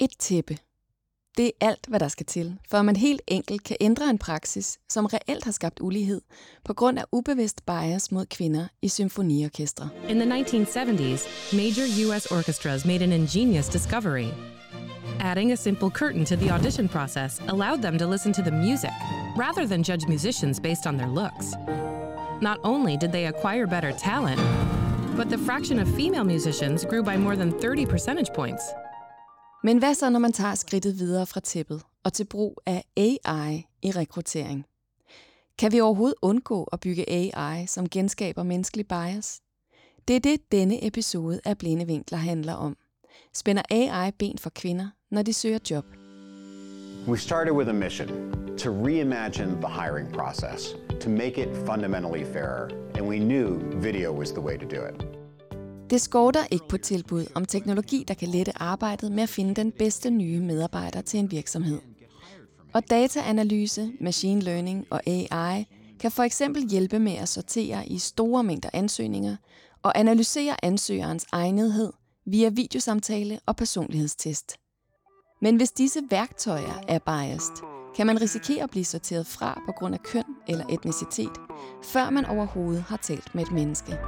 Et tæppe. Det er alt, hvad der skal til, for at man helt enkelt kan ændre en praksis, som reelt har skabt ulighed på grund af ubevidst bias mod kvinder i symfoniorkestre. In the 1970s, major U.S. orchestras made an ingenious discovery. Adding a simple curtain to the audition process allowed them to listen to the music, rather than judge musicians based on their looks. Not only did they acquire better talent, but the fraction of female musicians grew by more than 30 percentage points. Men hvad så, når man tager skridtet videre fra tæppet og til brug af AI i rekruttering? Kan vi overhovedet undgå at bygge AI, som genskaber menneskelig bias? Det er det, denne episode af Blinde Vinkler handler om. Spænder AI ben for kvinder, når de søger job? We started with a mission to reimagine the hiring process, to make it fundamentally fairer, and we knew video was the way to do it. Det skorter ikke på tilbud om teknologi, der kan lette arbejdet med at finde den bedste nye medarbejder til en virksomhed. Og dataanalyse, machine learning og AI kan for eksempel hjælpe med at sortere i store mængder ansøgninger og analysere ansøgerens egnethed via videosamtale og personlighedstest. Men hvis disse værktøjer er biased, kan man risikere at blive sorteret fra på grund af køn eller etnicitet, før man overhovedet har talt med et menneske.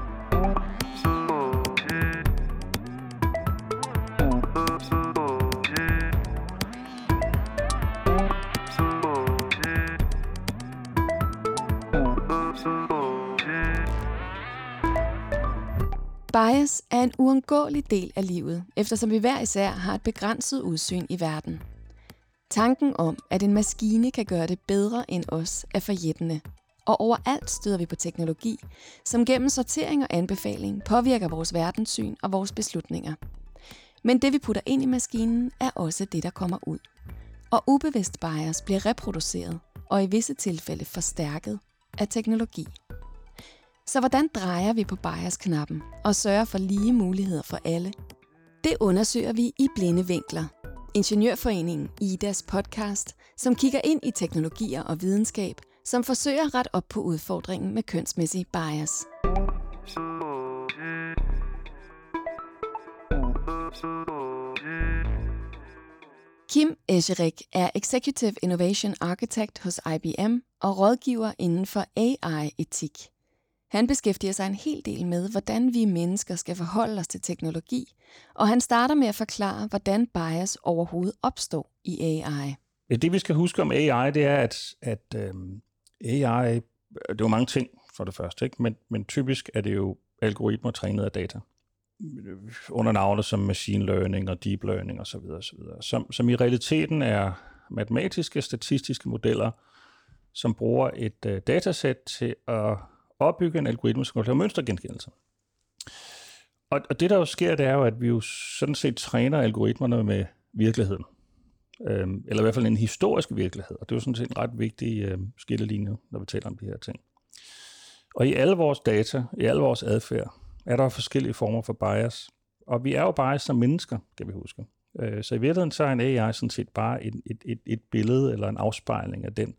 Bias er en uundgåelig del af livet, eftersom vi hver især har et begrænset udsyn i verden. Tanken om, at en maskine kan gøre det bedre end os, er forjættende. Og overalt støder vi på teknologi, som gennem sortering og anbefaling påvirker vores verdenssyn og vores beslutninger. Men det vi putter ind i maskinen, er også det, der kommer ud. Og ubevidst bias bliver reproduceret, og i visse tilfælde forstærket af teknologi. Så hvordan drejer vi på bias-knappen og sørger for lige muligheder for alle? Det undersøger vi i Blinde Vinkler, Ingeniørforeningen IDAs podcast, som kigger ind i teknologier og videnskab, som forsøger at rette op på udfordringen med kønsmæssig bias. Kim Escherik er Executive Innovation Architect hos IBM og rådgiver inden for AI-etik. Han beskæftiger sig en hel del med, hvordan vi mennesker skal forholde os til teknologi, og han starter med at forklare, hvordan bias overhovedet opstår i AI. Det vi skal huske om AI, det er, at, at øhm, AI, øh, det er jo mange ting for det første, ikke? Men, men typisk er det jo algoritmer trænet af data under navne som machine learning og deep learning osv. osv. Som, som i realiteten er matematiske, statistiske modeller, som bruger et øh, uh, datasæt til at opbygge en algoritme, som kan lave mønstergenkendelse. Og, og det, der jo sker, det er jo, at vi jo sådan set træner algoritmerne med virkeligheden. Øhm, eller i hvert fald en historisk virkelighed. Og det er jo sådan set en ret vigtig øhm, skillelinje, når vi taler om de her ting. Og i alle vores data, i alle vores adfærd, er der forskellige former for bias. Og vi er jo bias som mennesker, kan vi huske. Øh, så i virkeligheden så er en AI sådan set bare et, et, et, et billede eller en afspejling af den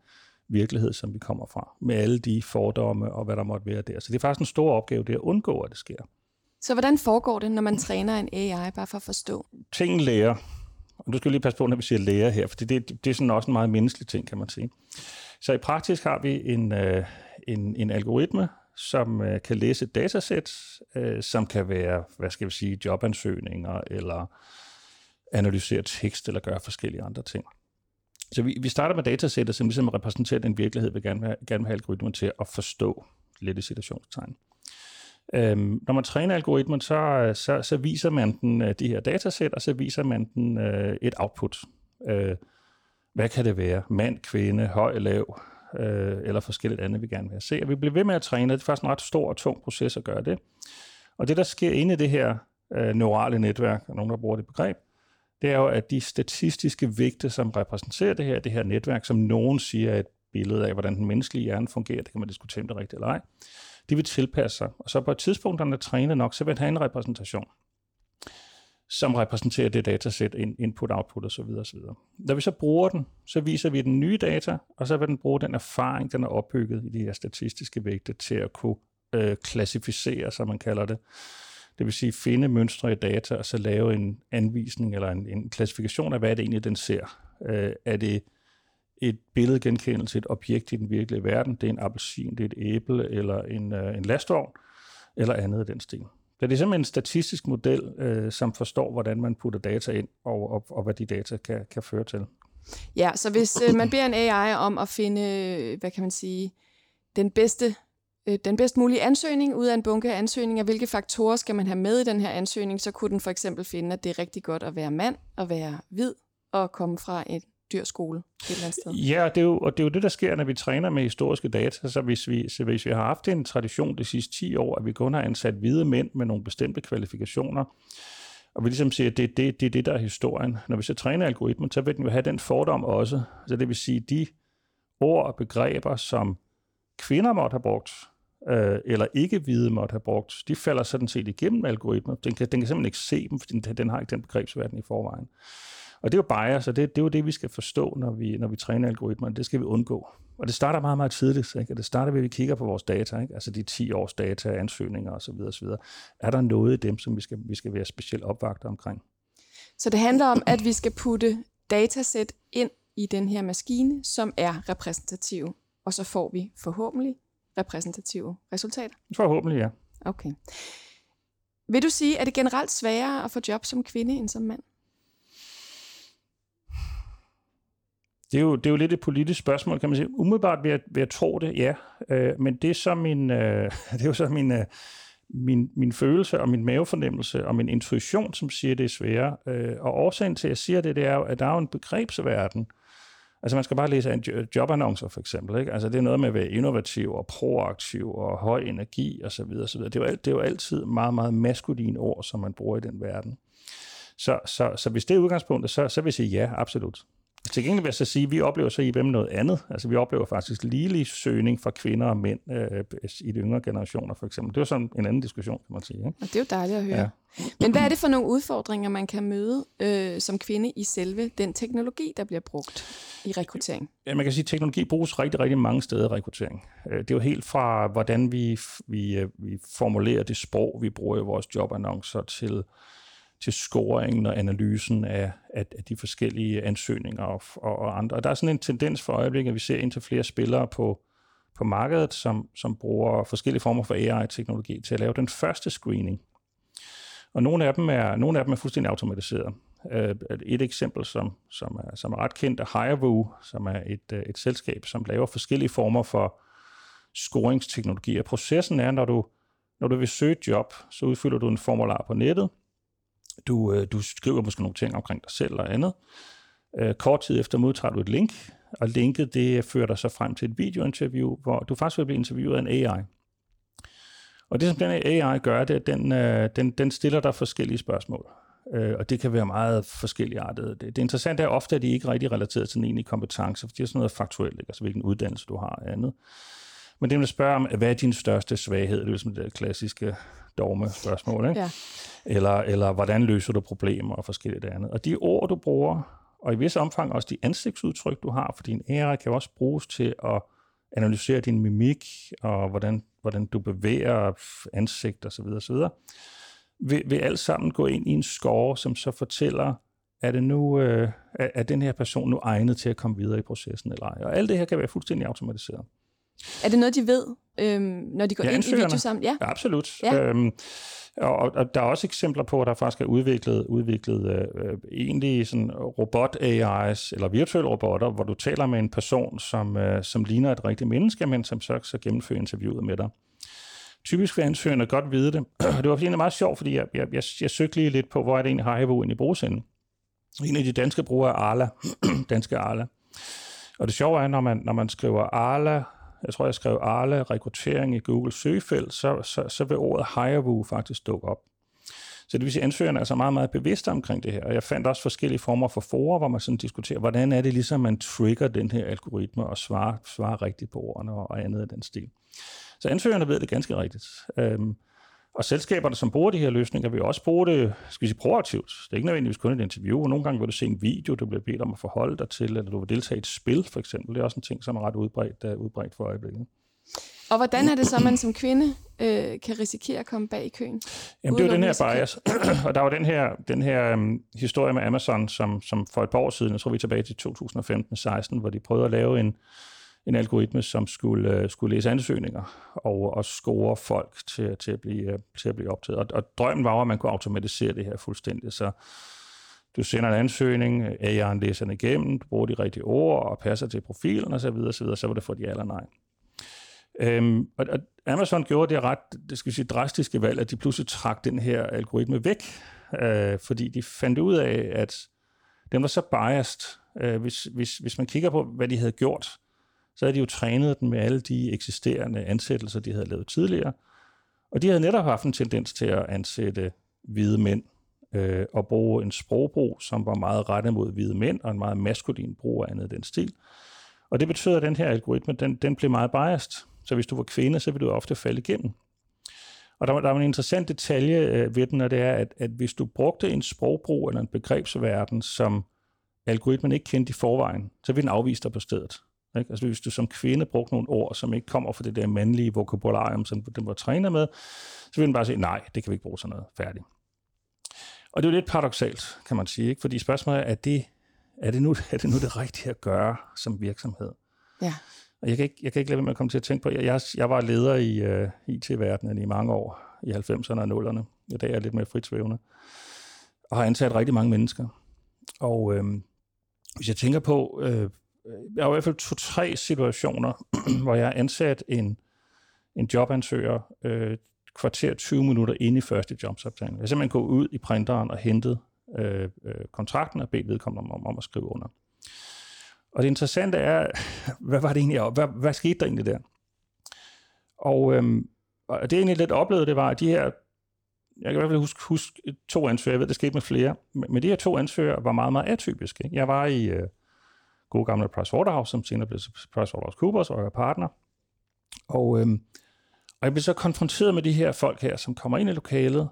virkelighed, som vi kommer fra, med alle de fordomme og hvad der måtte være der. Så det er faktisk en stor opgave, det at undgå, at det sker. Så hvordan foregår det, når man træner en AI, bare for at forstå? Ting lærer. Og du skal lige passe på, når vi siger lærer her, for det, det, det er sådan også en meget menneskelig ting, kan man sige. Så i praktisk har vi en, øh, en, en algoritme, som øh, kan læse et datasæt, øh, som kan være, hvad skal vi sige, jobansøgninger, eller analysere tekst, eller gøre forskellige andre ting. Så vi, vi starter med datasættet, som ligesom repræsenterer den virkelighed, vi gerne vil, gerne vil have algoritmen til at forstå, lidt i situationstegn. Øhm, når man træner algoritmen, så, så, så viser man den øh, de her datasæt, og så viser man den øh, et output. Øh, hvad kan det være? Mand, kvinde, høj, lav, øh, eller forskelligt andet, vi gerne vil se. Og vi bliver ved med at træne. Det er faktisk en ret stor og tung proces at gøre det. Og det, der sker inde i det her øh, neurale netværk, og nogen, der bruger det begreb, det er jo, at de statistiske vægte, som repræsenterer det her, det her netværk, som nogen siger er et billede af, hvordan den menneskelige hjerne fungerer, det kan man diskutere, om det er rigtigt eller ej, de vil tilpasse sig. Og så på et tidspunkt, når den er trænet nok, så vil den have en repræsentation, som repræsenterer det datasæt, input, output osv. osv. Når vi så bruger den, så viser vi den nye data, og så vil den bruge den erfaring, den er opbygget i de her statistiske vægte til at kunne øh, klassificere, som man kalder det, det vil sige finde mønstre i data, og så lave en anvisning eller en, en klassifikation af, hvad det egentlig den ser. Øh, er det et billedgenkendelse, et objekt i den virkelige verden, det er en appelsin, det er et æble eller en, øh, en lastvogn, eller andet af den stil. Så det er simpelthen en statistisk model, øh, som forstår, hvordan man putter data ind, og, og, og hvad de data kan, kan føre til. Ja, så hvis øh, man beder en AI om at finde, øh, hvad kan man sige, den bedste Øh, den bedst mulige ansøgning ud af en bunke af ansøgninger, hvilke faktorer skal man have med i den her ansøgning, så kunne den for eksempel finde, at det er rigtig godt at være mand og være hvid og komme fra et dyr skole et eller andet sted. Ja, det er jo, og det er jo det, der sker, når vi træner med historiske data. Så hvis vi, så hvis vi har haft en tradition de sidste 10 år, at vi kun har ansat hvide mænd med nogle bestemte kvalifikationer, og vi ligesom siger, at det, det, det er det, der er historien. Når vi så træner algoritmen, så vil den jo have den fordom også. Så det vil sige, de ord og begreber, som kvinder måtte have brugt, øh, eller ikke hvide måtte have brugt, de falder sådan set igennem algoritmen. Den kan, den kan simpelthen ikke se dem, fordi den, den har ikke den begrebsverden i forvejen. Og det er jo bias, og det, det er jo det, vi skal forstå, når vi, når vi træner algoritmer. Det skal vi undgå. Og det starter meget, meget tidligt. Ikke? Og det starter ved, at vi kigger på vores data, ikke? altså de 10 års data, ansøgninger osv. osv. Er der noget i dem, som vi skal, vi skal være specielt opvagte omkring? Så det handler om, at vi skal putte datasæt ind i den her maskine, som er repræsentative. Og så får vi forhåbentlig repræsentative resultater. Forhåbentlig, ja. Okay. Vil du sige, at det generelt sværere at få job som kvinde end som mand? Det er, jo, det er jo lidt et politisk spørgsmål, kan man sige. Umiddelbart vil jeg, vil jeg tro det, ja. Øh, men det er, så min, øh, det er jo så min, øh, min, min følelse og min mavefornemmelse og min intuition, som siger, det er sværere. Øh, og årsagen til, at jeg siger det, det er jo, at der er jo en begrebsverden. Altså man skal bare læse en jobannoncer for eksempel. Ikke? Altså det er noget med at være innovativ og proaktiv og høj energi osv. osv. Det, er jo alt, det er jo altid meget, meget maskuline ord, som man bruger i den verden. Så, så, så hvis det er udgangspunktet, så, så vil jeg sige ja, absolut. Til gengæld vil jeg så sige, at vi oplever så i IBM noget andet. Altså vi oplever faktisk ligelig søgning fra kvinder og mænd øh, i de yngre generationer for eksempel. Det er sådan en anden diskussion, kan man sige. Ikke? Og det er jo dejligt at høre. Ja. Men hvad er det for nogle udfordringer, man kan møde øh, som kvinde i selve den teknologi, der bliver brugt i rekruttering? Ja, man kan sige, at teknologi bruges rigtig, rigtig mange steder i rekruttering. Øh, det er jo helt fra, hvordan vi, vi, øh, vi formulerer det sprog, vi bruger i vores jobannoncer, til til scoringen og analysen af, af, af de forskellige ansøgninger og, og, og andre. Og der er sådan en tendens for øjeblikket, at vi ser indtil flere spillere på, på markedet, som, som bruger forskellige former for AI-teknologi til at lave den første screening. Og nogle af dem er, nogle af dem er fuldstændig automatiseret. Øh, et eksempel, som, som, er, som er ret kendt, er Hirevoo, som er et, øh, et selskab, som laver forskellige former for scoringsteknologi. Og processen er, når du, når du vil søge et job, så udfylder du en formular på nettet, du, øh, du skriver måske nogle ting omkring dig selv og andet. Øh, kort tid efter modtager du et link, og linket det fører dig så frem til et videointerview, hvor du faktisk vil blive interviewet af en AI. Og det, som den AI gør, det er, at den, øh, den, den stiller dig forskellige spørgsmål. Øh, og det kan være meget forskelligartet. Det, det interessante er ofte, at de ikke er rigtig relateret til den egentlige kompetence, for det er sådan noget faktuelt, ikke? altså hvilken uddannelse du har og andet. Men det vil spørge om, hvad er din største svaghed? Det er ligesom det klassiske dogme-spørgsmål. Ikke? Ja. Eller, eller hvordan løser du problemer og forskelligt andet. Og de ord, du bruger, og i vis omfang også de ansigtsudtryk, du har, for din ære kan også bruges til at analysere din mimik, og hvordan, hvordan du bevæger ansigt osv. osv. Vil, vil alt sammen gå ind i en score, som så fortæller, er, det nu, øh, er, er den her person nu egnet til at komme videre i processen eller ej? Og alt det her kan være fuldstændig automatiseret. Er det noget, de ved, øhm, når de går ja, ind i videosammen? Ja, ja absolut. Ja. Øhm, og, og der er også eksempler på, at der faktisk er udviklet, udviklet øh, egentlig sådan robot-AI's, eller virtuelle robotter, hvor du taler med en person, som, øh, som ligner et rigtigt menneske, men som så, så gennemfører interviewet med dig. Typisk vil ansøgerne godt vide det. det var egentlig meget sjovt, fordi jeg, jeg, jeg, jeg søgte lige lidt på, hvor er det egentlig Haivo egentlig bruges henne. En af de danske brugere er Arla, danske Arla. Og det sjove er, når man, når man skriver Arla jeg tror, jeg skrev Arla rekruttering i Google søgefelt, så, så, så vil ordet Hirevoo faktisk dukke op. Så det vil sige, at ansøgerne er altså meget, meget bevidste omkring det her. Og jeg fandt også forskellige former for forer, hvor man sådan diskuterer, hvordan er det ligesom, man trigger den her algoritme og svarer, svarer rigtigt på ordene og andet af den stil. Så ansøgerne ved det ganske rigtigt. Øhm, og selskaberne, som bruger de her løsninger, vil også bruge det skal vi sige, proaktivt. Det er ikke nødvendigvis kun et interview. Nogle gange vil du se en video, du bliver bedt om at forholde dig til, eller du vil deltage i et spil, for eksempel. Det er også en ting, som er ret udbredt, uh, udbredt for øjeblikket. Og hvordan er det så, man som kvinde øh, kan risikere at komme bag i køen? Jamen, det er jo den her bias. og der var den her, den her um, historie med Amazon, som, som for et par år siden, jeg tror vi er tilbage til 2015-16, hvor de prøvede at lave en, en algoritme, som skulle, øh, skulle læse ansøgninger og, og score folk til, til, at blive, øh, til at blive optaget. Og, og drømmen var, at man kunne automatisere det her fuldstændig. Så du sender en ansøgning, AI'en læser den igennem, du bruger de rigtige ord og passer til profilen osv., så, videre, så, videre, så var det for de eller nej. Øhm, og, og Amazon gjorde det ret det skal sige, drastiske valg, at de pludselig trak den her algoritme væk, øh, fordi de fandt ud af, at den var så biased. Øh, hvis, hvis, hvis man kigger på, hvad de havde gjort, så havde de jo trænet den med alle de eksisterende ansættelser, de havde lavet tidligere. Og de havde netop haft en tendens til at ansætte hvide mænd øh, og bruge en sprogbrug, som var meget rettet mod hvide mænd, og en meget maskulin brug af andet den stil. Og det betød, at den her algoritme, den, den blev meget biased. Så hvis du var kvinde, så ville du ofte falde igennem. Og der, der var en interessant detalje øh, ved den, og det er, at, at hvis du brugte en sprogbrug eller en begrebsverden, som algoritmen ikke kendte i forvejen, så ville den afvise dig på stedet. Ikke? Altså hvis du som kvinde brugte nogle ord, som ikke kommer fra det der mandlige vokabularium, som den var trænet med, så ville den bare sige, nej, det kan vi ikke bruge sådan noget. Færdigt. Og det er jo lidt paradoxalt, kan man sige, ikke? fordi spørgsmålet er, er det, er det, nu, er det nu det rigtige at gøre som virksomhed? Ja. Og jeg kan ikke, jeg kan ikke lade være med at komme til at tænke på, jeg, jeg, jeg var leder i uh, øh, IT-verdenen i mange år, i 90'erne og 0'erne. I dag er jeg lidt mere fritsvævende. Og har ansat rigtig mange mennesker. Og øh, hvis jeg tænker på, øh, Øh, jeg har i hvert fald to-tre situationer, hvor jeg har ansat en, en jobansøger øh, kvarter 20 minutter inde i første jobsamtale. Jeg har simpelthen gået ud i printeren og hentet øh, øh, kontrakten og bedt vedkommende om, om at skrive under. Og det interessante er, hvad var det egentlig, hvad, hvad skete der egentlig der? Og, øhm, og det jeg egentlig lidt oplevede, det var, at de her, jeg kan i hvert fald huske, huske to ansøgere, jeg ved, det skete med flere, men de her to ansøgere var meget, meget atypiske. Jeg var i øh, gode gamle Pricewaterhouse, som senere blev PricewaterhouseCoopers, og er var partner. Og, øhm, og jeg blev så konfronteret med de her folk her, som kommer ind i lokalet,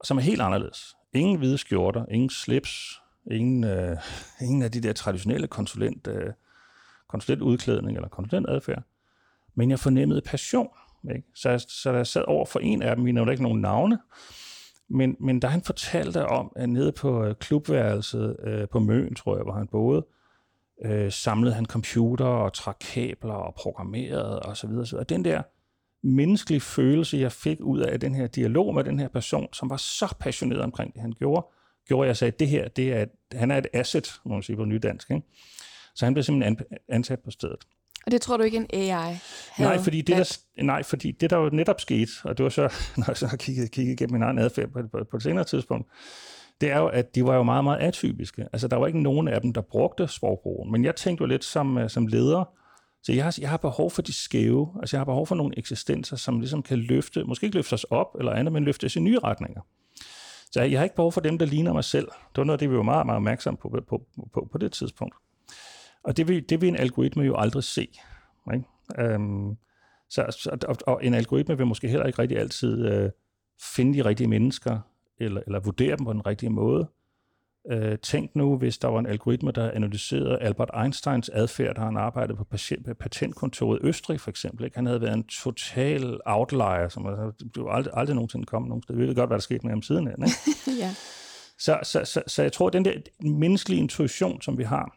og som er helt anderledes. Ingen hvide skjorter, ingen slips, ingen, øh, ingen af de der traditionelle konsulent, øh, konsulentudklædning eller konsulentadfærd. Men jeg fornemmede passion. Ikke? Så, jeg, så jeg sad over for en af dem, vi nævnte ikke nogen navne, men, men da han fortalte om, at nede på øh, klubværelset øh, på Møn, tror jeg, hvor han boede, øh, samlede han computer og trak kabler og programmerede osv. Og så videre, så videre. Den der menneskelige følelse, jeg fik ud af den her dialog med den her person, som var så passioneret omkring det, han gjorde, gjorde, at jeg sagde, at det her, det er, han er et asset, må man sige på nydansk. Ikke? Så han blev simpelthen ansat på stedet. Og det tror du ikke en AI havde nej, fordi det, der, nej, fordi det der jo netop skete, og det var så, når jeg så har kigget, kigget igennem min egen adfærd på, på, på et senere tidspunkt, det er jo, at de var jo meget, meget atypiske. Altså, der var ikke nogen af dem, der brugte sprogbrugen. Men jeg tænkte jo lidt som, øh, som leder, så jeg har, jeg har behov for de skæve. Altså, jeg har behov for nogle eksistenser, som ligesom kan løfte, måske ikke løfte os op eller andet, men løfte os i nye retninger. Så jeg har ikke behov for dem, der ligner mig selv. Det var noget af det, vi var meget, meget opmærksomme på, på, på, på det tidspunkt. Og det vil, det vil en algoritme jo aldrig se. Ikke? Øhm, så, så, og, og en algoritme vil måske heller ikke rigtig altid øh, finde de rigtige mennesker, eller, eller vurdere dem på den rigtige måde. Øh, tænk nu, hvis der var en algoritme, der analyserede Albert Einsteins adfærd, da han arbejdede på patentkontoret i Østrig for eksempel. Ikke? Han havde været en total outlier, som jo aldrig, aldrig nogensinde kom nogen sted. Vi ved godt, hvad der skete med ham siden af. Ikke? ja. så, så, så, så jeg tror, at den der menneskelige intuition, som vi har,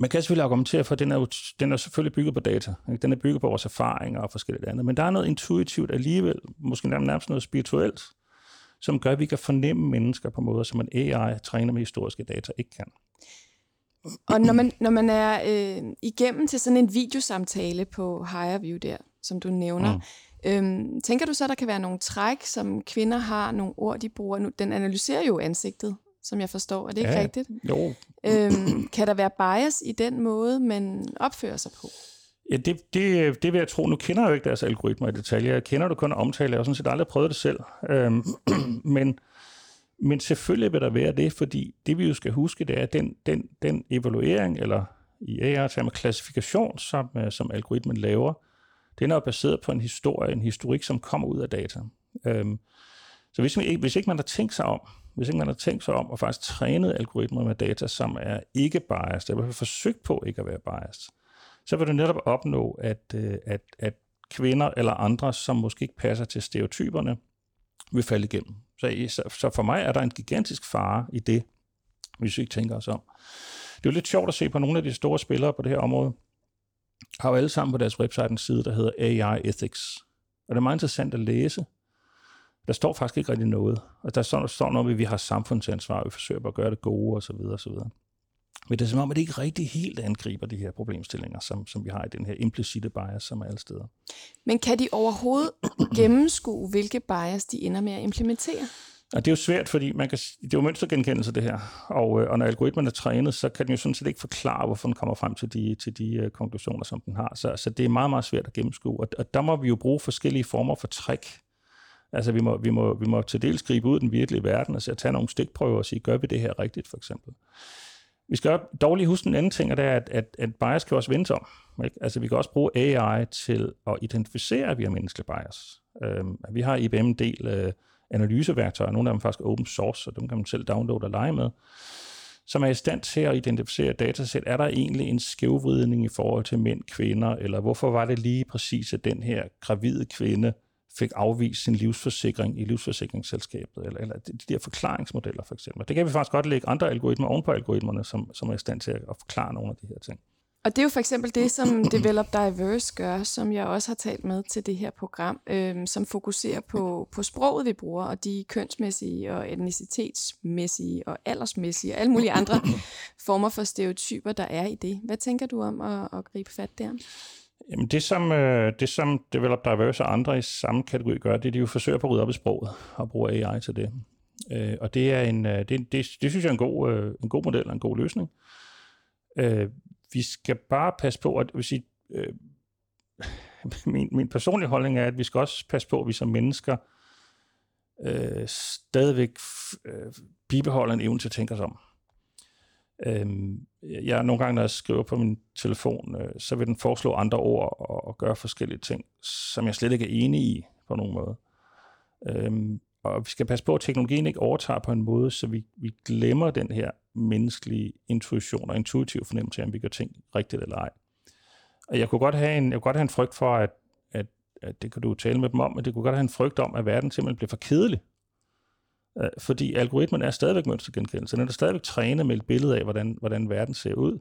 man kan selvfølgelig argumentere for, at den er, jo, den er selvfølgelig bygget på data. Ikke? Den er bygget på vores erfaringer og forskelligt andet. Men der er noget intuitivt alligevel, måske nærmest noget spirituelt, som gør, at vi kan fornemme mennesker på måder, som en AI træner med historiske data ikke kan. Og når man, når man er øh, igennem til sådan en videosamtale på HireView der, som du nævner, mm. øhm, tænker du så, at der kan være nogle træk, som kvinder har, nogle ord, de bruger? Nu, den analyserer jo ansigtet, som jeg forstår. Er det ikke ja, rigtigt? Jo. Øhm, kan der være bias i den måde, man opfører sig på? Ja, det, det, det vil jeg tro. Nu kender jeg jo ikke deres algoritmer i detaljer. Jeg kender du kun omtale. Jeg har sådan set aldrig prøvet det selv. Øhm, men, men selvfølgelig vil der være det, fordi det vi jo skal huske, det er, at den, den, den evaluering, eller i AR-termer klassifikation, som, øh, som algoritmen laver, den er jo baseret på en historie, en historik, som kommer ud af data. Øhm, så hvis, man, hvis ikke man har tænkt sig om, hvis ikke man har tænkt sig om at faktisk træne algoritmer med data, som er ikke biased, eller forsøgt på ikke at være biased, så vil du netop opnå, at, øh, at, at kvinder eller andre, som måske ikke passer til stereotyperne, vil falde igennem. Så, så for mig er der en gigantisk fare i det, hvis vi ikke tænker os om. Det er jo lidt sjovt at se på nogle af de store spillere på det her område, har jo alle sammen på deres website en side, der hedder AI Ethics. Og det er meget interessant at læse. Der står faktisk ikke rigtig noget. Og der står, der står noget, at vi har samfundsansvar, vi forsøger at gøre det gode osv. osv. Men det er som om, at det ikke rigtig helt angriber de her problemstillinger, som, som vi har i den her implicite bias, som er alle steder. Men kan de overhovedet gennemskue, hvilke bias de ender med at implementere? Og det er jo svært, fordi man kan, det er jo mønstergenkendelse, det her. Og, øh, og når algoritmen er trænet, så kan den jo sådan set ikke forklare, hvorfor den kommer frem til de, til de uh, konklusioner, som den har. Så, så det er meget, meget svært at gennemskue. Og, og der må vi jo bruge forskellige former for trick. Altså vi må, vi må, vi må til dels gribe ud i den virkelige verden, altså at tage nogle stikprøver og sige, gør vi det her rigtigt, for eksempel. Vi skal dog lige huske en anden ting, og det er, at, at, at bias kan også vendes om. Ikke? Altså vi kan også bruge AI til at identificere, at vi har menneskelig bias. Øhm, vi har IBM en del øh, analyseværktøjer, nogle af dem er faktisk open source, så dem kan man selv downloade og lege med, som er i stand til at identificere datasæt. Er der egentlig en skævvridning i forhold til mænd, kvinder, eller hvorfor var det lige præcis, at den her gravide kvinde fik afvist sin livsforsikring i livsforsikringsselskabet, eller, eller de, de der forklaringsmodeller for eksempel. Det kan vi faktisk godt lægge andre algoritmer oven på algoritmerne, som, som er i stand til at forklare nogle af de her ting. Og det er jo for eksempel det, som Develop Diverse gør, som jeg også har talt med til det her program, øh, som fokuserer på, på sproget, vi bruger, og de kønsmæssige og etnicitetsmæssige og aldersmæssige og alle mulige andre former for stereotyper, der er i det. Hvad tænker du om at, at gribe fat der? Jamen det som, øh, det, som Develop Diverse og andre i samme kategori gør, det er, at de jo forsøger på at rydde op i sproget og bruge AI til det. Øh, og det er en, øh, det, det, det synes jeg er en god, øh, en god model og en god løsning øh, vi skal bare passe på, at hvis I, øh, min, min personlige holdning er, at vi skal også passe på, at vi som mennesker øh, stadigvæk øh, bibeholder en evne til at tænke os om. Øhm, jeg nogle gange, når jeg skriver på min telefon, øh, så vil den foreslå andre ord og, og gøre forskellige ting, som jeg slet ikke er enig i på nogen måde. Øhm, og vi skal passe på, at teknologien ikke overtager på en måde, så vi, vi glemmer den her menneskelige intuition og intuitiv fornemmelse af, om vi gør ting rigtigt eller ej. Og jeg kunne godt have en, jeg kunne godt have en frygt for, at, at, at det kan du tale med dem om, men det kunne godt have en frygt om, at verden simpelthen bliver for kedelig. Øh, fordi algoritmen er stadigvæk mønstergenkendelse. Den er stadigvæk trænet med et billede af, hvordan, hvordan verden ser ud.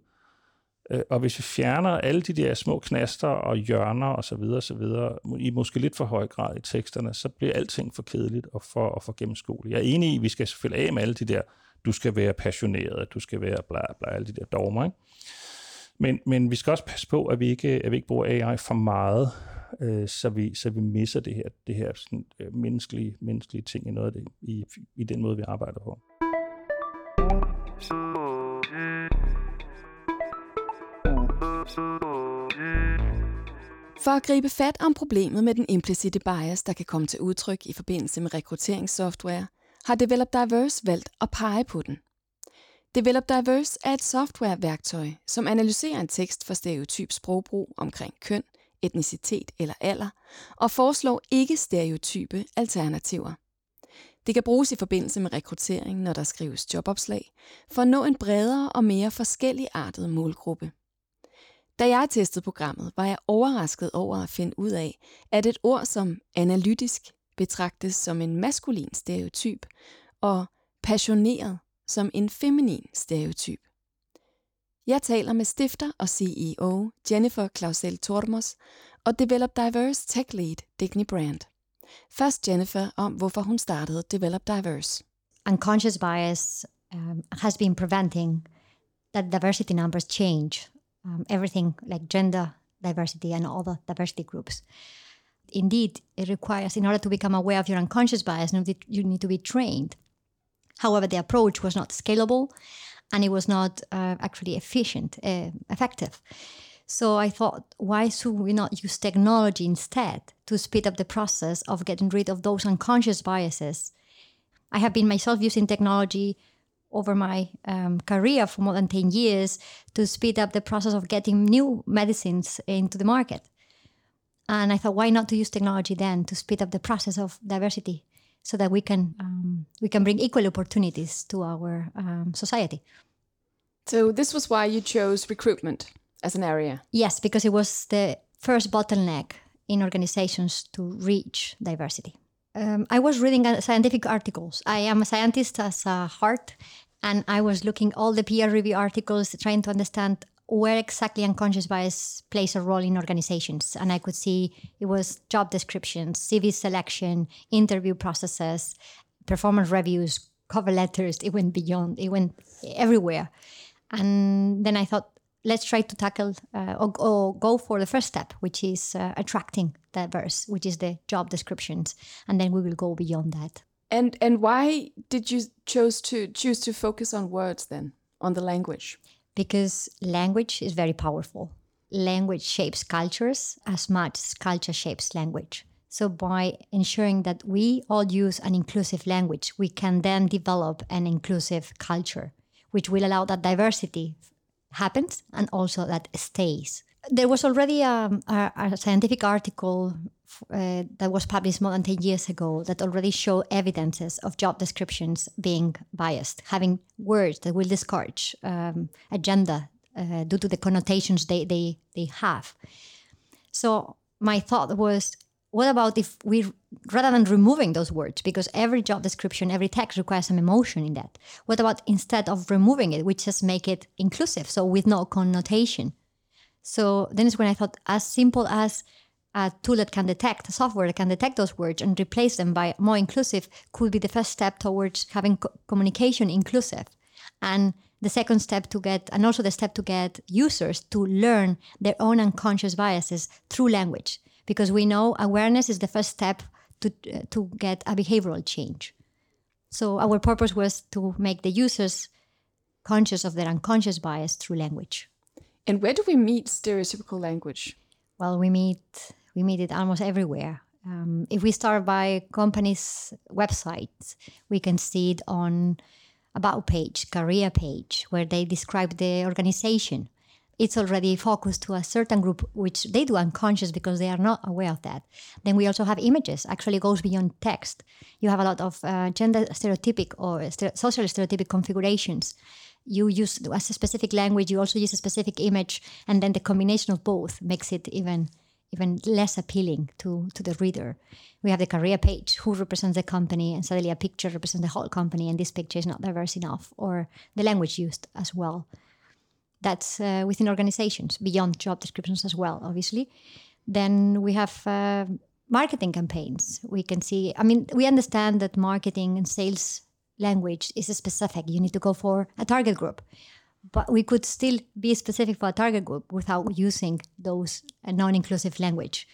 Øh, og hvis vi fjerner alle de der små knaster og hjørner og så videre, så videre, i måske lidt for høj grad i teksterne, så bliver alting for kedeligt og for, og for gennemskueligt. Jeg er enig i, at vi skal selvfølgelig af med alle de der, du skal være passioneret, du skal være bla bla, alle de der dogmer, ikke? Men, men vi skal også passe på, at vi ikke, at vi ikke bruger AI for meget, øh, så, vi, så vi misser det her, det her sådan, øh, menneskelige, menneskelige ting i noget af det, i, i den måde, vi arbejder på. For at gribe fat om problemet med den implicite bias, der kan komme til udtryk i forbindelse med rekrutteringssoftware, har Develop Diverse valgt at pege på den. Develop Diverse er et softwareværktøj, som analyserer en tekst for stereotyp sprogbrug omkring køn, etnicitet eller alder, og foreslår ikke stereotype alternativer. Det kan bruges i forbindelse med rekruttering, når der skrives jobopslag, for at nå en bredere og mere forskelligartet målgruppe. Da jeg testede programmet, var jeg overrasket over at finde ud af, at et ord som analytisk betragtes som en maskulin stereotyp, og passioneret som en feminin stereotyp. Jeg taler med stifter og CEO Jennifer Clausel Tormos og Develop Diverse Tech Lead Digny Brand. Først Jennifer om, hvorfor hun startede Develop Diverse. Unconscious bias um, has been preventing that diversity numbers change um, everything like gender diversity and other diversity groups. Indeed, it requires, in order to become aware of your unconscious bias, you need to be trained. However, the approach was not scalable and it was not uh, actually efficient, uh, effective. So I thought, why should we not use technology instead to speed up the process of getting rid of those unconscious biases? I have been myself using technology over my um, career for more than 10 years to speed up the process of getting new medicines into the market. And I thought, why not to use technology then to speed up the process of diversity so that we can um, we can bring equal opportunities to our um, society. So this was why you chose recruitment as an area. Yes, because it was the first bottleneck in organizations to reach diversity. Um, I was reading scientific articles. I am a scientist as a heart, and I was looking all the peer review articles, trying to understand where exactly unconscious bias plays a role in organizations. And I could see it was job descriptions, CV selection, interview processes, performance reviews, cover letters. It went beyond, it went everywhere. And then I thought, let's try to tackle uh, or, or, go for the first step, which is uh, attracting diverse, which is the job descriptions. And then we will go beyond that. And and why did you chose to choose to focus on words then, on the language? Because language is very powerful. Language shapes cultures as much as culture shapes language. So, by ensuring that we all use an inclusive language, we can then develop an inclusive culture, which will allow that diversity happens and also that stays. There was already a, a, a scientific article uh, that was published more than 10 years ago that already show evidences of job descriptions being biased, having words that will discourage um, agenda uh, due to the connotations they, they, they have. So my thought was, what about if we, rather than removing those words, because every job description, every text requires some emotion in that. What about instead of removing it, we just make it inclusive, so with no connotation? So then is when I thought, as simple as a tool that can detect, a software that can detect those words and replace them by more inclusive could be the first step towards having co- communication inclusive. And the second step to get, and also the step to get users to learn their own unconscious biases through language, because we know awareness is the first step to, to get a behavioral change. So our purpose was to make the users conscious of their unconscious bias through language. And where do we meet stereotypical language? Well, we meet we meet it almost everywhere. Um, if we start by companies' websites, we can see it on about page, career page, where they describe the organization. It's already focused to a certain group, which they do unconscious because they are not aware of that. Then we also have images. Actually, goes beyond text. You have a lot of uh, gender stereotypic or st- social stereotypic configurations. You use a specific language. You also use a specific image, and then the combination of both makes it even even less appealing to, to the reader. We have the career page, who represents the company, and suddenly a picture represents the whole company, and this picture is not diverse enough, or the language used as well. That's uh, within organizations, beyond job descriptions as well, obviously. Then we have uh, marketing campaigns. We can see, I mean, we understand that marketing and sales language is specific. You need to go for a target group. But we could still be specific for a target group without using those uh, non-inclusive language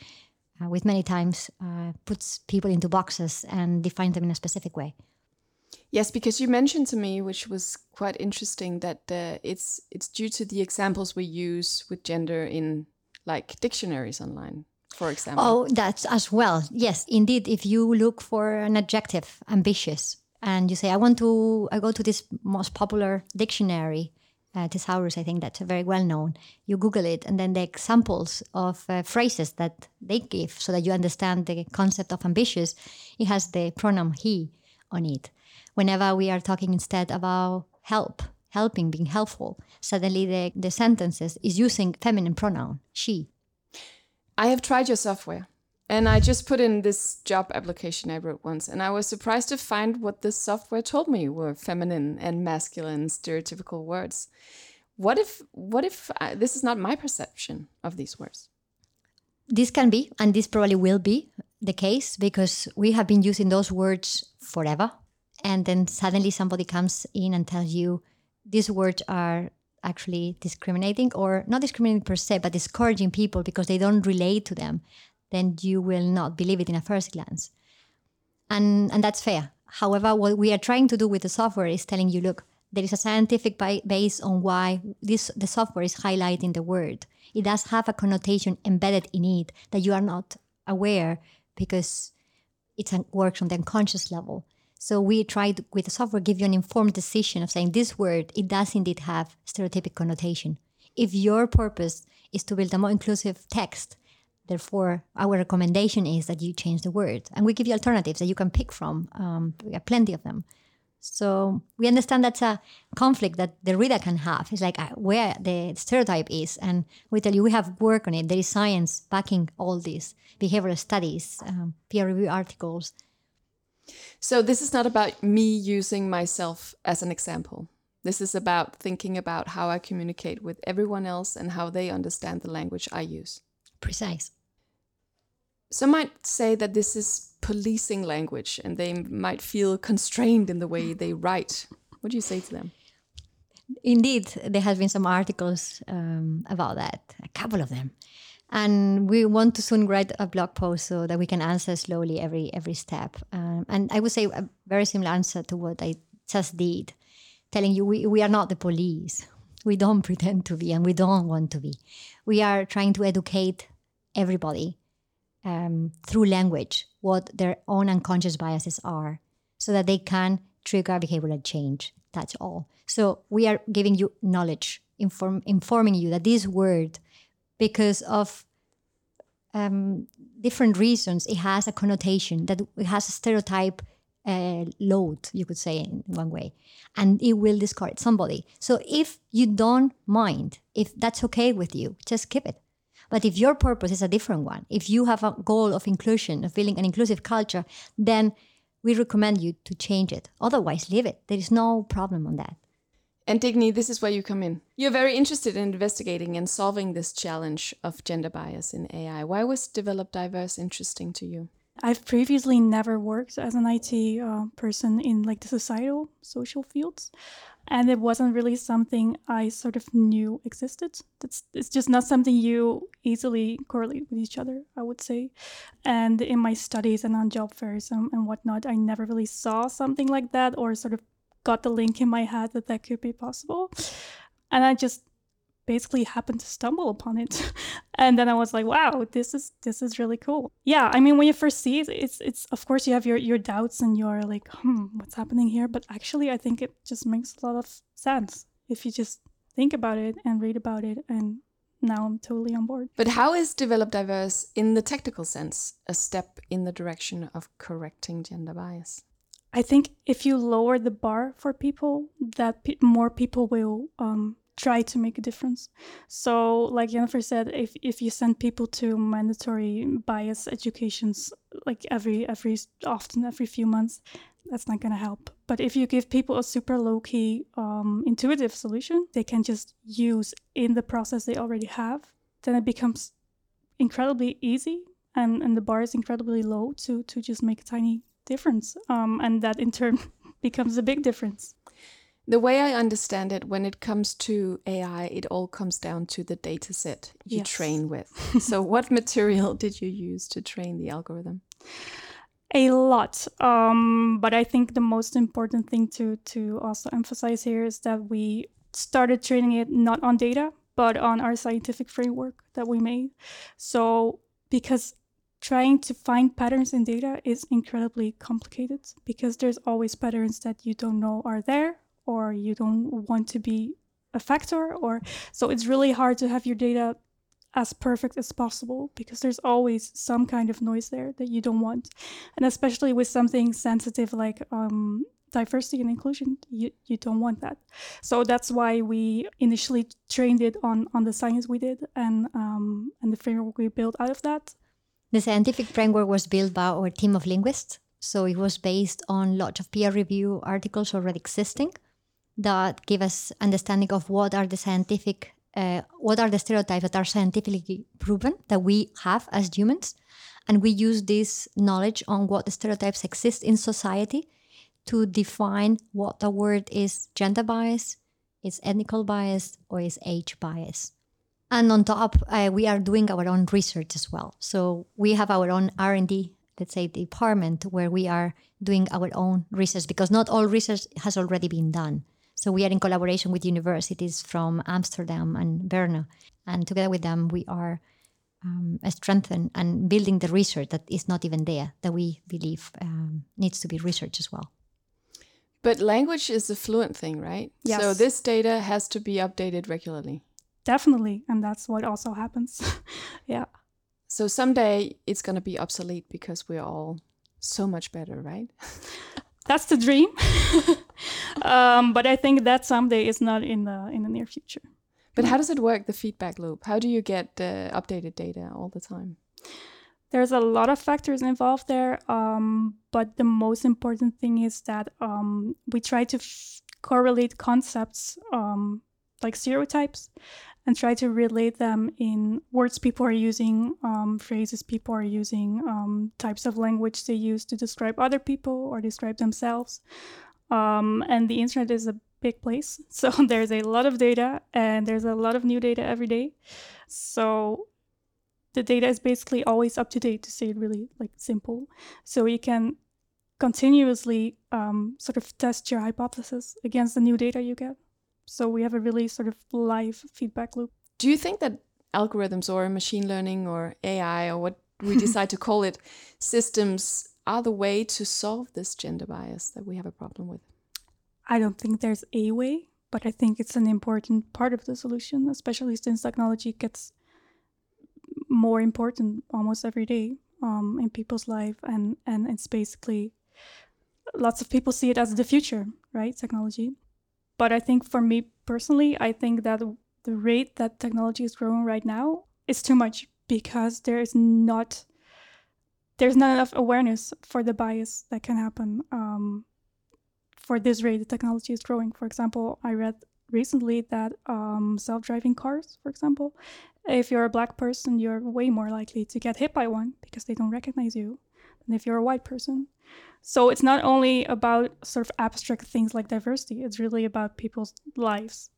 uh, which many times uh, puts people into boxes and defines them in a specific way. Yes because you mentioned to me which was quite interesting that uh, it's it's due to the examples we use with gender in like dictionaries online for example. Oh that's as well. Yes indeed if you look for an adjective ambitious and you say i want to i go to this most popular dictionary uh, thesaurus, I think that's very well known. You Google it, and then the examples of uh, phrases that they give so that you understand the concept of ambitious, it has the pronoun he on it. Whenever we are talking instead about help, helping, being helpful, suddenly the, the sentences is using feminine pronoun, she. I have tried your software. And I just put in this job application I wrote once, and I was surprised to find what this software told me were feminine and masculine stereotypical words. What if what if I, this is not my perception of these words? This can be, and this probably will be the case because we have been using those words forever, and then suddenly somebody comes in and tells you these words are actually discriminating or not discriminating per se, but discouraging people because they don't relate to them then you will not believe it in a first glance. And, and that's fair. However, what we are trying to do with the software is telling you, look, there is a scientific base on why this the software is highlighting the word. It does have a connotation embedded in it that you are not aware because it works on the unconscious level. So we tried with the software give you an informed decision of saying this word it does indeed have stereotypic connotation. If your purpose is to build a more inclusive text, Therefore, our recommendation is that you change the word. And we give you alternatives that you can pick from. Um, we have plenty of them. So we understand that's a conflict that the reader can have. It's like uh, where the stereotype is. And we tell you we have work on it. There is science backing all these behavioral studies, um, peer review articles. So this is not about me using myself as an example. This is about thinking about how I communicate with everyone else and how they understand the language I use. Precise. Some might say that this is policing language and they might feel constrained in the way they write. What do you say to them? Indeed, there has been some articles um, about that, a couple of them. And we want to soon write a blog post so that we can answer slowly every every step. Um, and I would say a very similar answer to what I just did, telling you we, we are not the police. We don't pretend to be and we don't want to be. We are trying to educate everybody um, through language what their own unconscious biases are so that they can trigger behavioral change. That's all. So we are giving you knowledge, inform, informing you that this word, because of um, different reasons, it has a connotation, that it has a stereotype uh, load, you could say in one way, and it will discourage somebody. So if you don't mind, if that's okay with you, just keep it. But if your purpose is a different one, if you have a goal of inclusion, of building an inclusive culture, then we recommend you to change it. Otherwise, leave it. There is no problem on that. And Digny, this is where you come in. You're very interested in investigating and solving this challenge of gender bias in AI. Why was Develop Diverse interesting to you? I've previously never worked as an IT uh, person in like the societal social fields, and it wasn't really something I sort of knew existed. It's just not something you easily correlate with each other, I would say. And in my studies and on job fairs and, and whatnot, I never really saw something like that or sort of got the link in my head that that could be possible. And I just basically happened to stumble upon it. And then i was like wow this is this is really cool. Yeah i mean when you first see it it's it's of course you have your your doubts and you're like hmm what's happening here? But actually i think it just makes a lot of sense if you just think about it and read about it. And now i'm totally on board. But how is Develop Diverse, in the technical sense, a step in the direction of correcting gender bias? I think if you lower the bar for people, that pe- more people will um, try to make a difference. So, like Jennifer said, if if you send people to mandatory bias educations like every every often every few months, that's not going to help. But if you give people a super low key, um, intuitive solution, they can just use in the process they already have, then it becomes incredibly easy and, and the bar is incredibly low to to just make a tiny difference. Um, and that in turn becomes a big difference. The way I understand it, when it comes to AI, it all comes down to the data set you Yes. train with. so, what material did you use to train the algorithm? a lot um, but i think the most important thing to to also emphasize here is that we started training it not on data but on our scientific framework that we made so because trying to find patterns in data is incredibly complicated because there's always patterns that you don't know are there or you don't want to be a factor or so it's really hard to have your data as perfect as possible because there's always some kind of noise there that you don't want. And especially with something sensitive like um, diversity and inclusion you, you don't want that. So that's why we initially trained it on on the science we did and um, and the framework we built out of that. The scientific framework was built by our team of linguists. So it was based on lots of peer review articles already existing that give us understanding of what are the scientific, uh, what are the stereotypes that are scientifically proven that we have as humans. And we use this knowledge on what the stereotypes exist in society to define what the word is gender bias, is ethnical bias, or is age bias. And on top, uh, we are doing our own research as well. So we have our own R and D, let's say, department where we are doing our own research because not all research has already been done. So we are in collaboration with universities from Amsterdam and Berna, and together with them, we are um, strengthening and building the research that is not even there that we believe um, needs to be researched as well. But language is a fluent thing, right? So, this data has to be updated regularly. definitely and that's what also happens yeah So, someday it's going to be obsolete because we're all so much better, right? that's the dream. um, but I think that someday is not in the in the near future. But how does it work, the feedback loop? How do you get uh, updated data all the time? There's a lot of factors involved there, um, but the most important thing is that um, we try to f- correlate concepts um, like stereotypes and try to relate them in words people are using, um, phrases people are using, um, types of language they use to describe other people or describe themselves. Um, and the internet is a big place. So there's a lot of data and there's a lot of new data every day. So the data is basically always up to date to say it really like simple. So you can continuously um, sort of test your hypothesis against the new data you get. So we have a really sort of live feedback loop. Do you think that algorithms or machine learning or AI or what we decide to call it systems are the way to solve this gender bias that we have a problem with? I don't think there's a way, but I think it's an important part of the solution, especially since technology gets more important almost every day um, in people's life, and and it's basically lots of people see it as the future, right? Technology, but I think for me personally, I think that the rate that technology is growing right now is too much because there is not there's not enough awareness for the bias that can happen um, for this rate the technology is growing. For example, I read recently that um, self-driving cars, for example, if you're a black person, you're way more likely to get hit by one because they don't recognize you than if you're a white person. So it's not only about sort of abstract things like diversity, it's really about people's lives.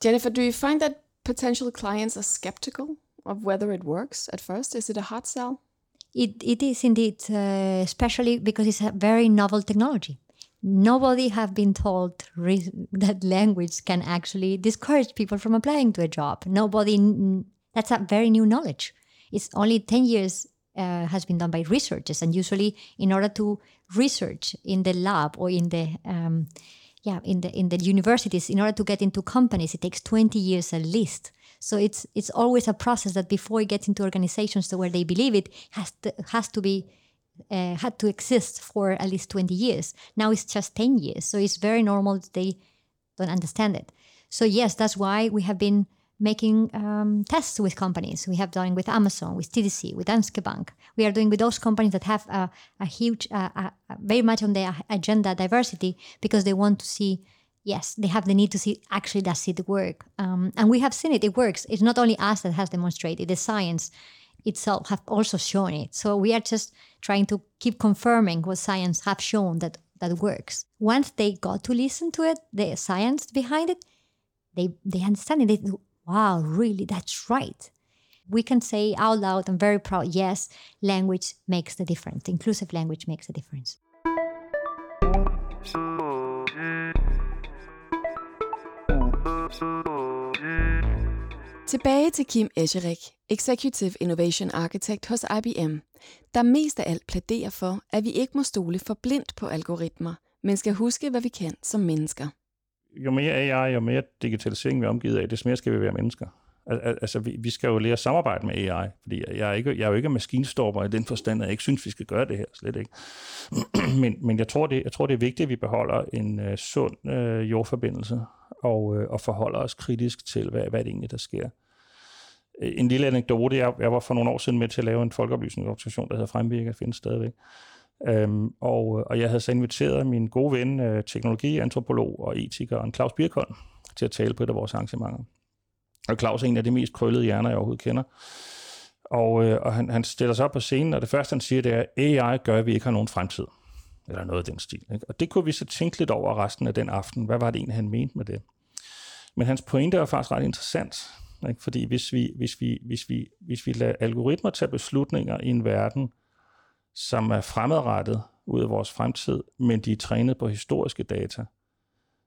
Jennifer, do you find that potential clients are skeptical of whether it works at first? Is it a hard sell? It, it is indeed, uh, especially because it's a very novel technology. Nobody have been told re- that language can actually discourage people from applying to a job. Nobody, that's a very new knowledge. It's only 10 years uh, has been done by researchers, and usually, in order to research in the lab or in the um, yeah in the in the universities, in order to get into companies, it takes twenty years at least. So it's it's always a process that before it gets into organizations to where they believe it has to, has to be uh, had to exist for at least 20 years. Now it's just 10 years. So it's very normal that they don't understand it. So, yes, that's why we have been making um, tests with companies. We have done with Amazon, with TDC, with Danske Bank. We are doing with those companies that have a, a huge, uh, a, very much on their agenda diversity because they want to see, yes, they have the need to see actually does it work. Um, and we have seen it, it works. It's not only us that has demonstrated, the science itself have also shown it. So we are just trying to keep confirming what science have shown that that works. Once they got to listen to it, the science behind it, they they understand it. They, wow, really, that's right. We can say out loud and very proud, yes, language makes the difference. Inclusive language makes a difference. Tilbage til Kim Escherik, Executive Innovation Architect hos IBM, der mest af alt plæderer for, at vi ikke må stole for blindt på algoritmer, men skal huske, hvad vi kan som mennesker. Jo mere AI, jo mere digitalisering vi er omgivet af, des mere skal vi være mennesker. Altså, vi, vi skal jo lære at samarbejde med AI, fordi jeg er, ikke, jeg er jo ikke maskinstorper i den forstand, at jeg ikke synes, vi skal gøre det her, slet ikke. men men jeg, tror, det, jeg tror, det er vigtigt, at vi beholder en uh, sund uh, jordforbindelse og, uh, og forholder os kritisk til, hvad, hvad det egentlig der sker. En lille anekdote, jeg, jeg var for nogle år siden med til at lave en folkeoplysningsorganisation, der hedder Fremvirker, findes stadigvæk. Øhm, og, og jeg havde så inviteret min gode ven, øh, teknologiantropolog og etiker, Claus Birkholm, til at tale på et af vores arrangementer. Og Claus er en af de mest krøllede hjerner, jeg overhovedet kender. Og, øh, og han, han stiller sig op på scenen, og det første, han siger, det er, AI gør, at vi ikke har nogen fremtid. Eller noget af den stil. Ikke? Og det kunne vi så tænke lidt over resten af den aften. Hvad var det egentlig, han mente med det? Men hans pointe er faktisk ret interessant. Ikke? Fordi hvis vi, hvis, vi, hvis, vi, hvis vi lader algoritmer tage beslutninger i en verden, som er fremadrettet ud af vores fremtid, men de er trænet på historiske data,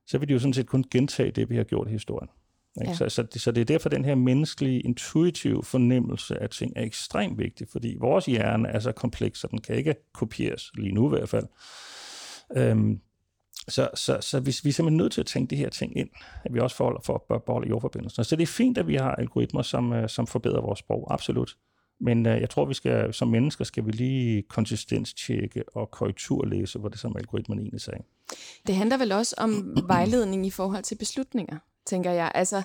så vil de jo sådan set kun gentage det, vi har gjort i historien. Ikke? Ja. Så, så, det, så det er derfor, den her menneskelige, intuitive fornemmelse af ting er ekstremt vigtig, fordi vores hjerne er så kompleks, så den kan ikke kopieres, lige nu i hvert fald. Øhm, så, så, så vi, vi er simpelthen nødt til at tænke de her ting ind, at vi også forholder for at beholde jordforbindelsen. Så det er fint, at vi har algoritmer, som, øh, som forbedrer vores sprog, absolut. Men øh, jeg tror, vi skal som mennesker skal vi lige konsistenstjekke og korrekturlæse, hvor det som algoritmen egentlig sagde. Det handler vel også om vejledning i forhold til beslutninger, tænker jeg. Altså,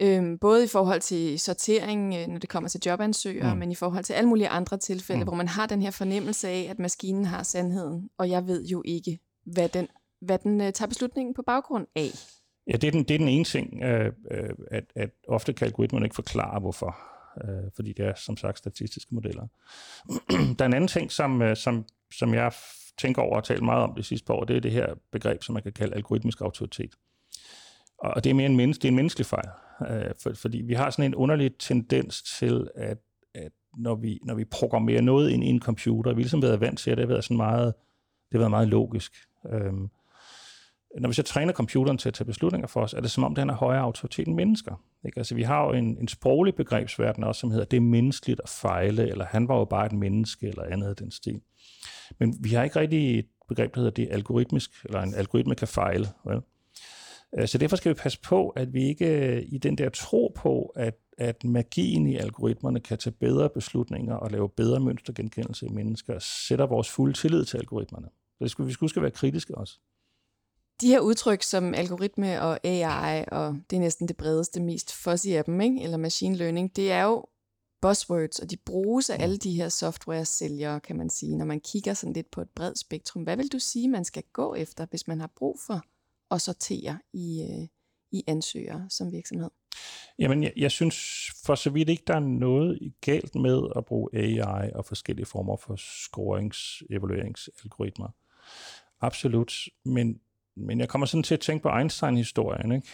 øhm, både i forhold til sortering, øh, når det kommer til jobansøgere, mm. men i forhold til alle mulige andre tilfælde, mm. hvor man har den her fornemmelse af, at maskinen har sandheden, og jeg ved jo ikke, hvad den, hvad den øh, tager beslutningen på baggrund af. Ja, det er den, det er den ene ting, øh, øh, at, at ofte kan algoritmen ikke forklare, hvorfor. Øh, fordi det er som sagt statistiske modeller. der er en anden ting, som, øh, som, som jeg tænker over og talt meget om det sidste par år, det er det her begreb, som man kan kalde algoritmisk autoritet. Og det er mere en, menneske, det er en menneskelig fejl. Øh, for, fordi vi har sådan en underlig tendens til, at, at når, vi, når vi programmerer noget ind i en computer, vi har ligesom været vant til, at det har været sådan meget, det har været meget logisk. Øh, når vi så træner computeren til at tage beslutninger for os, er det som om, den har højere autoritet end mennesker. Ikke? Altså, vi har jo en, en sproglig begrebsverden også, som hedder, det er menneskeligt at fejle, eller han var jo bare et menneske, eller andet af den stil. Men vi har ikke rigtig et begreb, der hedder, det er algoritmisk, eller en algoritme kan fejle. Vel? Øh, så derfor skal vi passe på, at vi ikke øh, i den der tro på, at, at magien i algoritmerne kan tage bedre beslutninger og lave bedre mønstergenkendelse i mennesker, sætter vores fulde tillid til algoritmerne. Så det skal, vi at være kritiske også. De her udtryk som algoritme og AI, og det er næsten det bredeste, mest fuzzy af dem, ikke? eller machine learning, det er jo buzzwords, og de bruges af alle de her software-sælgere, kan man sige, når man kigger sådan lidt på et bredt spektrum. Hvad vil du sige, man skal gå efter, hvis man har brug for at sortere i, øh, i ansøgere som virksomhed? Jamen, jeg, jeg synes for så vidt ikke, der er noget galt med at bruge AI og forskellige former for scorings, evalueringsalgoritmer. Absolut, men, men jeg kommer sådan til at tænke på Einstein-historien. Ikke?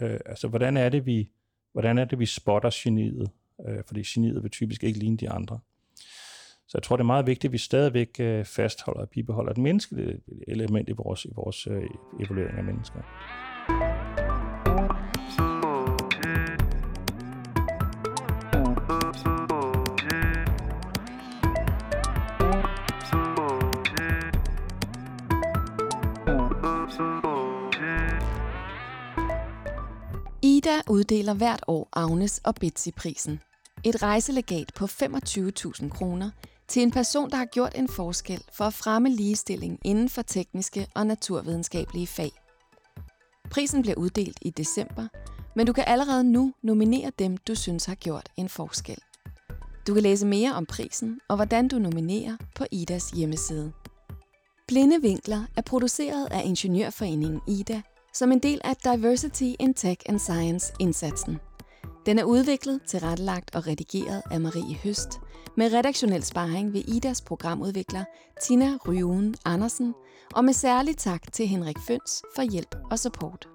Øh, altså, hvordan er det, vi, hvordan er det, vi spotter geniet? Øh, fordi geniet vil typisk ikke ligne de andre. Så jeg tror, det er meget vigtigt, at vi stadigvæk øh, fastholder og bibeholder et menneskeligt element i vores, i vores øh, evaluering af mennesker. Uddeler hvert år Agnes og Betsy-prisen. Et rejselegat på 25.000 kroner til en person, der har gjort en forskel for at fremme ligestilling inden for tekniske og naturvidenskabelige fag. Prisen bliver uddelt i december, men du kan allerede nu nominere dem, du synes har gjort en forskel. Du kan læse mere om prisen og hvordan du nominerer på IDAs hjemmeside. Blinde Vinkler er produceret af Ingeniørforeningen IDA som en del af Diversity in Tech and Science indsatsen. Den er udviklet, tilrettelagt og redigeret af Marie Høst, med redaktionel sparring ved IDAs programudvikler Tina Ryuen Andersen, og med særlig tak til Henrik Føns for hjælp og support.